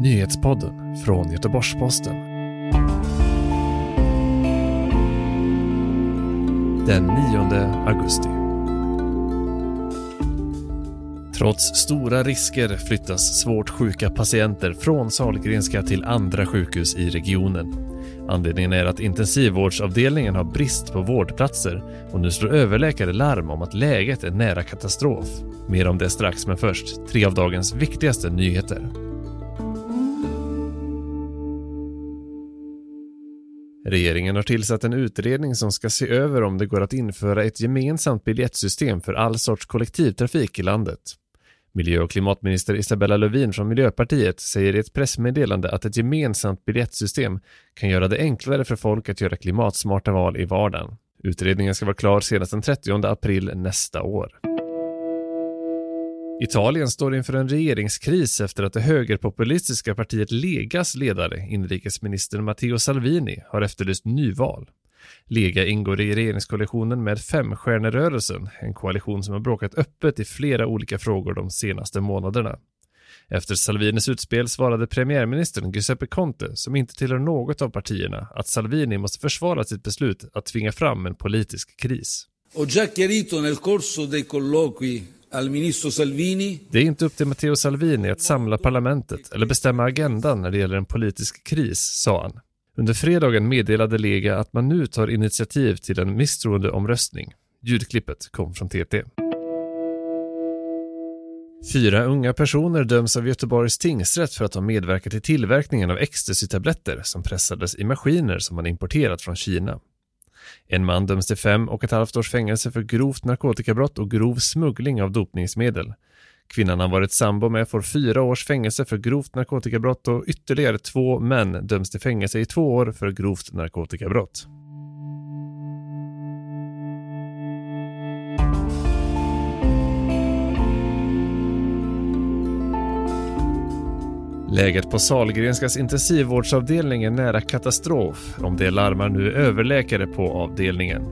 Nyhetspodden från Göteborgs-Posten. Den 9 augusti. Trots stora risker flyttas svårt sjuka patienter från Sahlgrenska till andra sjukhus i regionen. Anledningen är att intensivvårdsavdelningen har brist på vårdplatser och nu slår överläkare larm om att läget är nära katastrof. Mer om det strax, men först tre av dagens viktigaste nyheter. Regeringen har tillsatt en utredning som ska se över om det går att införa ett gemensamt biljettsystem för all sorts kollektivtrafik i landet. Miljö och klimatminister Isabella Lövin från Miljöpartiet säger i ett pressmeddelande att ett gemensamt biljettsystem kan göra det enklare för folk att göra klimatsmarta val i vardagen. Utredningen ska vara klar senast den 30 april nästa år. Italien står inför en regeringskris efter att det högerpopulistiska partiet Legas ledare, inrikesminister Matteo Salvini, har efterlyst nyval. Lega ingår i regeringskoalitionen med Femstjärnerörelsen, en koalition som har bråkat öppet i flera olika frågor de senaste månaderna. Efter Salvinis utspel svarade premiärministern Giuseppe Conte, som inte tillhör något av partierna, att Salvini måste försvara sitt beslut att tvinga fram en politisk kris. Ho già chiarito nel corso dei colloqui. Det är inte upp till Matteo Salvini att samla parlamentet eller bestämma agendan när det gäller en politisk kris, sa han. Under fredagen meddelade Lega att man nu tar initiativ till en misstroendeomröstning. Ljudklippet kom från TT. Fyra unga personer döms av Göteborgs tingsrätt för att ha medverkat i tillverkningen av ecstasy-tabletter som pressades i maskiner som man importerat från Kina. En man döms till fem och ett halvt års fängelse för grovt narkotikabrott och grov smuggling av dopningsmedel. Kvinnan han varit sambo med får fyra års fängelse för grovt narkotikabrott och ytterligare två män döms till fängelse i två år för grovt narkotikabrott. Läget på Salgrenskas intensivvårdsavdelning är nära katastrof. Om det larmar nu överläkare på avdelningen.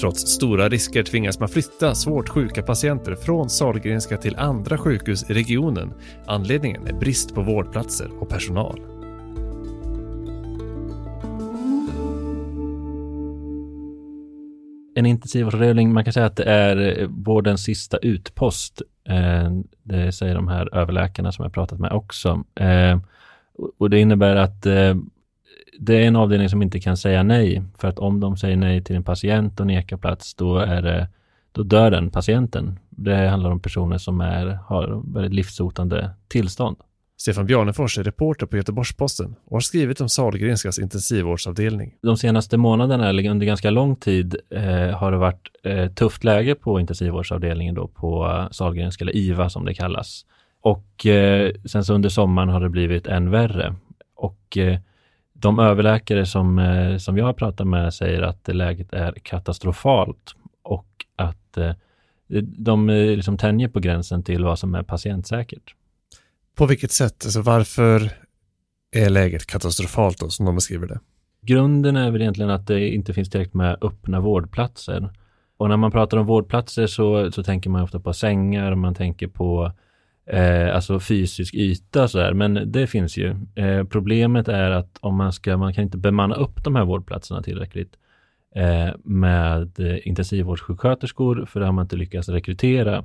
Trots stora risker tvingas man flytta svårt sjuka patienter från Salgrenska till andra sjukhus i regionen. Anledningen är brist på vårdplatser och personal. En intensivvårdsavdelning, man kan säga att det är eh, vårdens sista utpost. Eh, det säger de här överläkarna som jag pratat med också. Eh, och det innebär att eh, det är en avdelning som inte kan säga nej. För att om de säger nej till en patient och nekar plats, då, är det, då dör den patienten. Det handlar om personer som är, har väldigt livshotande tillstånd. Stefan Bjarnefors är reporter på Göteborgs-Posten och har skrivit om Sahlgrenskas intensivvårdsavdelning. De senaste månaderna, eller under ganska lång tid, eh, har det varit eh, tufft läge på intensivvårdsavdelningen då på eh, Sahlgrenska, eller IVA som det kallas. Och eh, sen så under sommaren har det blivit än värre. Och eh, de överläkare som, eh, som jag har pratat med säger att läget är katastrofalt och att eh, de eh, liksom tänjer på gränsen till vad som är patientsäkert. På vilket sätt? Alltså varför är läget katastrofalt då, som de beskriver det? Grunden är väl egentligen att det inte finns tillräckligt med öppna vårdplatser. Och när man pratar om vårdplatser så, så tänker man ofta på sängar, man tänker på eh, alltså fysisk yta sådär, men det finns ju. Eh, problemet är att om man ska, man kan inte bemanna upp de här vårdplatserna tillräckligt eh, med eh, intensivvårdssjuksköterskor, för det har man inte lyckats rekrytera.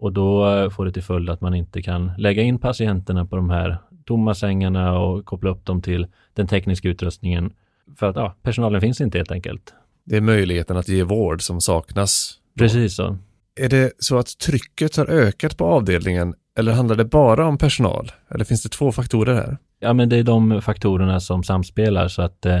Och då eh, får det till följd att man inte kan lägga in patienterna på de här tomma sängarna och koppla upp dem till den tekniska utrustningen. För att ja, personalen finns inte helt enkelt. Det är möjligheten att ge vård som saknas. Då. Precis så. Är det så att trycket har ökat på avdelningen eller handlar det bara om personal? Eller finns det två faktorer här? Ja, men det är de faktorerna som samspelar så att eh,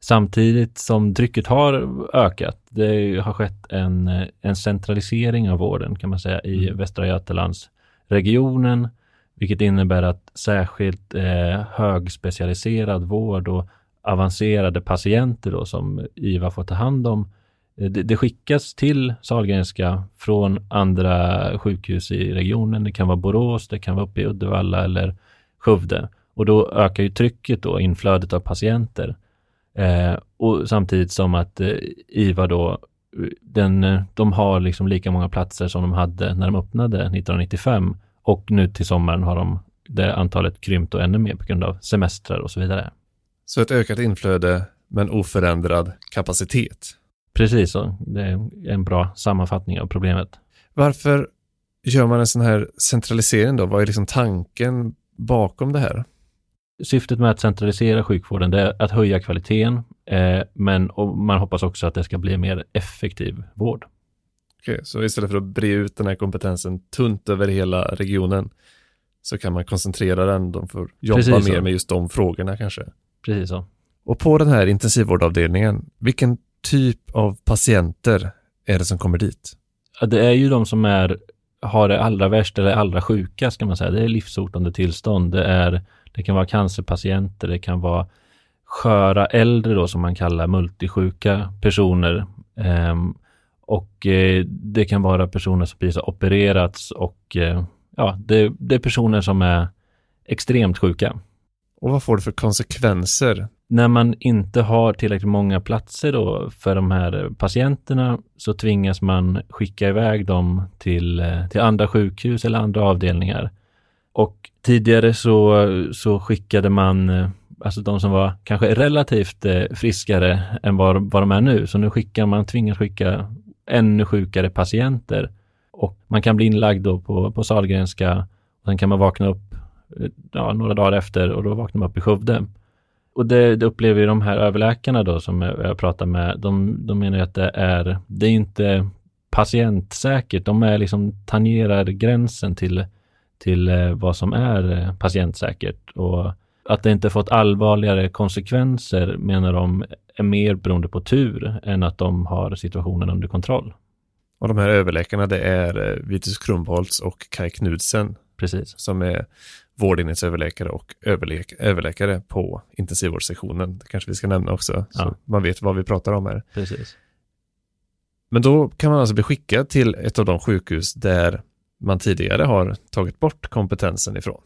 Samtidigt som trycket har ökat, det har skett en, en centralisering av vården kan man säga i mm. Västra Götalandsregionen, vilket innebär att särskilt eh, högspecialiserad vård och avancerade patienter då, som IVA får ta hand om, eh, det, det skickas till Sahlgrenska från andra sjukhus i regionen. Det kan vara Borås, det kan vara uppe i Uddevalla eller Skövde. Och då ökar ju trycket då, inflödet av patienter. Eh, och samtidigt som att eh, IVA då, den, de har liksom lika många platser som de hade när de öppnade 1995 och nu till sommaren har de där antalet krympt och ännu mer på grund av semestrar och så vidare. Så ett ökat inflöde men oförändrad kapacitet. Precis så. Det är en bra sammanfattning av problemet. Varför gör man en sån här centralisering då? Vad är liksom tanken bakom det här? Syftet med att centralisera sjukvården är att höja kvaliteten, eh, men man hoppas också att det ska bli mer effektiv vård. Okej, så istället för att bre ut den här kompetensen tunt över hela regionen så kan man koncentrera den, de får jobba Precis mer så. med just de frågorna kanske. Precis så. Och på den här intensivvårdavdelningen, vilken typ av patienter är det som kommer dit? Ja, Det är ju de som är, har det allra värst eller allra sjukast kan man säga. Det är livshotande tillstånd. Det, är, det kan vara cancerpatienter, det kan vara sköra äldre då som man kallar multisjuka personer. Ehm, och eh, det kan vara personer som precis har opererats och eh, ja, det, det är personer som är extremt sjuka. Och vad får det för konsekvenser? När man inte har tillräckligt många platser då för de här patienterna så tvingas man skicka iväg dem till, eh, till andra sjukhus eller andra avdelningar. Och tidigare så, så skickade man eh, alltså de som var kanske relativt eh, friskare än vad, vad de är nu. Så nu skickar man, tvingas skicka ännu sjukare patienter. Och man kan bli inlagd då på, på Sahlgrenska och sen kan man vakna upp eh, ja, några dagar efter och då vaknar man upp i Skövde. Och det, det upplever ju de här överläkarna då som jag, jag pratar med, de, de menar ju att det är, det är inte patientsäkert. De är liksom tangerar gränsen till, till eh, vad som är eh, patientsäkert. Och att det inte fått allvarligare konsekvenser menar de är mer beroende på tur än att de har situationen under kontroll. Och de här överläkarna det är eh, Vitus Krumbholtz och Kai Knudsen Precis. som är vårdenhetsöverläkare och överläk- överläkare på intensivvårdssektionen. Det kanske vi ska nämna också, så Ja. man vet vad vi pratar om här. Precis. Men då kan man alltså bli skickad till ett av de sjukhus där man tidigare har tagit bort kompetensen ifrån.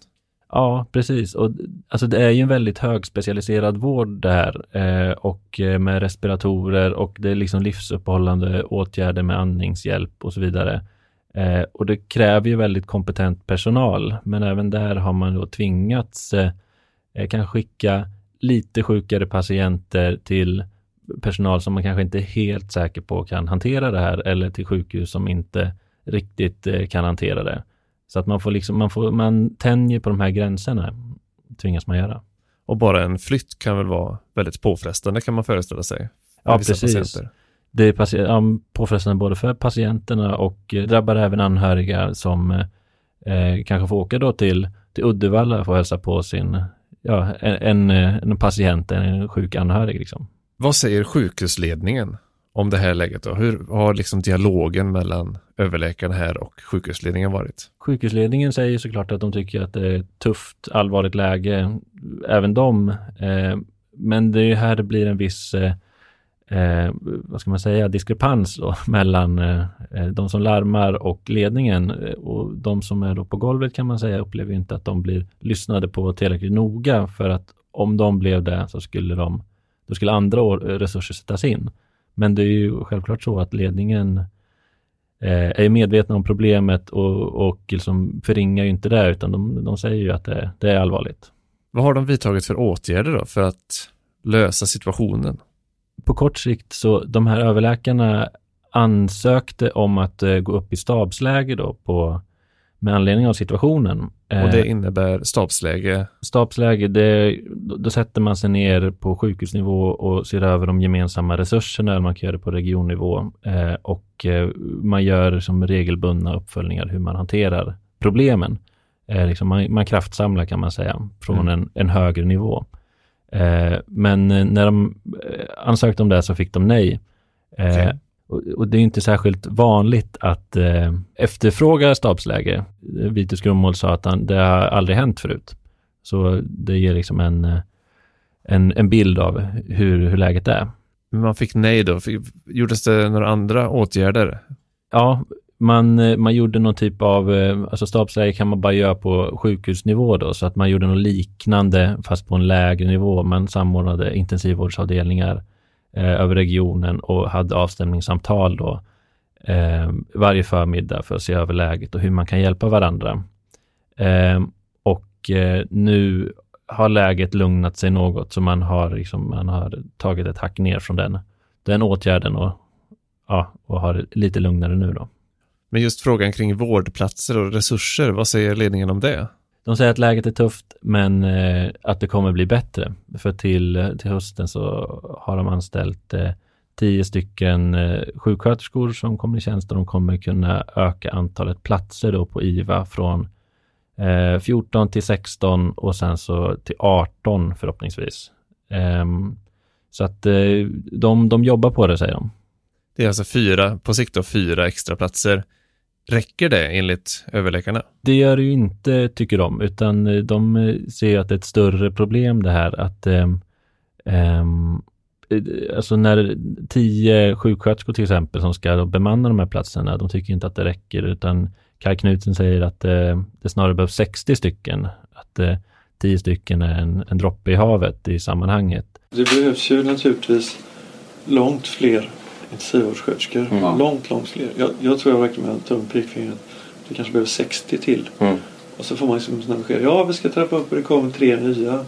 Ja, precis. Och alltså det är ju en väldigt högspecialiserad vård det här eh, och eh, med respiratorer och det är liksom livsuppehållande åtgärder med andningshjälp och så vidare. Eh, och det kräver ju väldigt kompetent personal, men även där har man då tvingats eh, eh, kan skicka lite sjukare patienter till personal som man kanske inte är helt säker på kan hantera det här eller till sjukhus som inte riktigt eh, kan hantera det. Så att man får liksom, man får, man tänjer på de här gränserna, tvingas man göra. Och bara en flytt kan väl vara väldigt påfrestande kan man föreställa sig. Ja, precis. patienter. Det är ja, påfrestande både för patienterna och eh, drabbar även anhöriga som eh, kanske får åka då till, till Uddevalla för att hälsa på sin, ja, en, en, eh, en patient, en sjuk anhörig liksom. Vad säger sjukhusledningen om det här läget då? Hur har liksom dialogen mellan överläkaren här och sjukhusledningen varit? Sjukhusledningen säger såklart att de tycker att det är ett tufft, allvarligt läge, även de. Eh, men det är ju här det blir en viss, eh, eh, vad ska man säga, diskrepans då, mellan de som larmar och ledningen. Och de som är då på golvet kan man säga upplever inte att de blir lyssnade på tillräckligt noga för att om de blev det så skulle de, då skulle andra resurser sättas in. Men det är ju självklart så att ledningen eh, är medvetna om problemet och, och liksom förringar ju inte det utan de, de säger ju att det, det är allvarligt. Vad har de vidtagit för åtgärder då för att lösa situationen? På kort sikt så de här överläkarna ansökte om att eh, gå upp i stabsläge då på, med anledning av situationen. Och det Eh, innebär stabsläge. stabsläge, det, då, sätter man sig ner på sjukhusnivå och ser över de gemensamma resurserna, man kan göra det på regionnivå. Eh, och eh, man gör som regelbundna uppföljningar hur man hanterar problemen. Liksom man, man kraftsamlar kan man säga, från Mm. en, en högre nivå. Men när de ansökte om det så fick de nej. Okej. Och, det är inte särskilt vanligt att eh, efterfråga stabsläge. Vitus Grummål sa att han, det har aldrig hänt förut. Så det ger liksom en, eh, en, en bild av hur, hur läget är. Man fick nej då. Fick- Gjordes det några andra åtgärder? Ja, man, eh, man gjorde någon typ av, eh, alltså stabsläge kan man bara göra på sjukhusnivå då, så att man gjorde något liknande fast på en lägre nivå. Man samordnade intensivvårdsavdelningar eh, över regionen och hade avstämningssamtal då eh, varje förmiddag för att se över läget och hur man kan hjälpa varandra. Eh, och eh, nu har läget lugnat sig något så man har, liksom, man har tagit ett hack ner från den, den åtgärden och, ja, och har lite lugnare nu då. Men just frågan kring vårdplatser och resurser, vad säger ledningen om det? De säger att läget är tufft, men eh, att det kommer bli bättre. För till, till hösten så har de anställt eh, tio stycken eh, sjuksköterskor som kommer i tjänst och de kommer kunna öka antalet platser då på IVA från eh, 14 till 16 och sen så till 18 förhoppningsvis. Ehm, så att eh, de, de jobbar på det säger de. Det är alltså fyra, på sikt då fyra extra platser. Räcker det enligt överläkarna? Det gör det ju inte, tycker de, utan eh, de ser att det är ett större problem det här att um, um, alltså när tio sjuksköterskor till exempel som ska bemanna de här platserna, de tycker inte att det räcker utan Kaj Knutsen säger att eh, det snarare behövs 60 stycken, att eh, 10 stycken är en, en droppe i havet i sammanhanget. Det behövs ju naturligtvis långt fler intensivvårdssköterskor. Mm. Långt, långt fler. Jag, jag tror jag räknar med att ta tum pekfingret. Det kanske behövs 60 till. Mm. Och så får man liksom sådana besked. Ja, vi ska trappa upp och det kommer tre nya.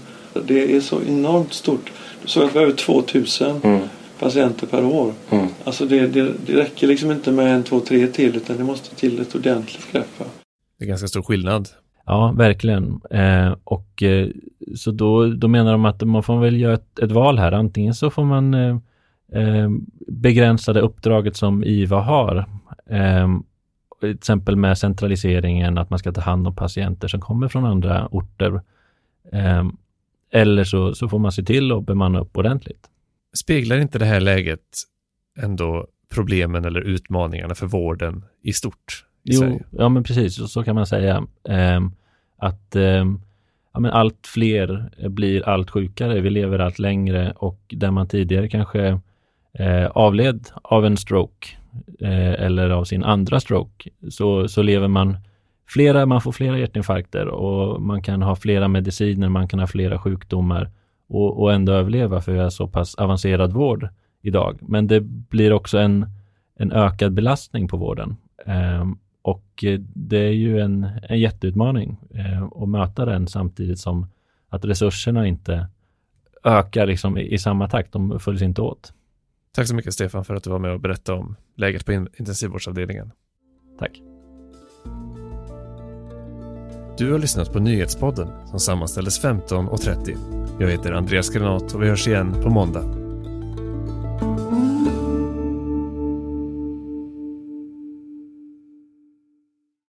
Det är så enormt stort. Du såg att vi har över 2000 mm. patienter per år. Mm. Alltså det, det, det räcker liksom inte med en, två, tre till utan det måste till ett ordentligt grepp. Det är ganska stor skillnad. Ja, verkligen. Eh, och eh, så då, då menar de att man får väl göra ett, ett val här. Antingen så får man eh, eh begränsa det uppdraget som IVA har. Eh, till exempel med centraliseringen, att man ska ta hand om patienter som kommer från andra orter. Eh, eller så, så får man se till att bemanna upp ordentligt. Speglar inte det här läget ändå problemen eller utmaningarna för vården i stort? I jo, Sverige? ja men precis, så, så kan man säga. Eh, att eh, ja, men allt fler blir allt sjukare. Vi lever allt längre och där man tidigare kanske eh, avled av en stroke eh, eller av sin andra stroke så, så lever man flera, man får flera hjärtinfarkter och man kan ha flera mediciner, man kan ha flera sjukdomar och, och ändå överleva för vi har så pass avancerad vård idag. Men det blir också en, en ökad belastning på vården. Eh, och det är ju en, en jätteutmaning eh, att möta den samtidigt som att resurserna inte ökar liksom i, i samma takt. De följs inte åt. Tack så mycket Stefan för att du var med och berättade om läget på intensivvårdsavdelningen. Tack. Du har lyssnat på Nyhetspodden som sammanställdes 15.30. Jag heter Andreas Granat och vi hörs igen på måndag.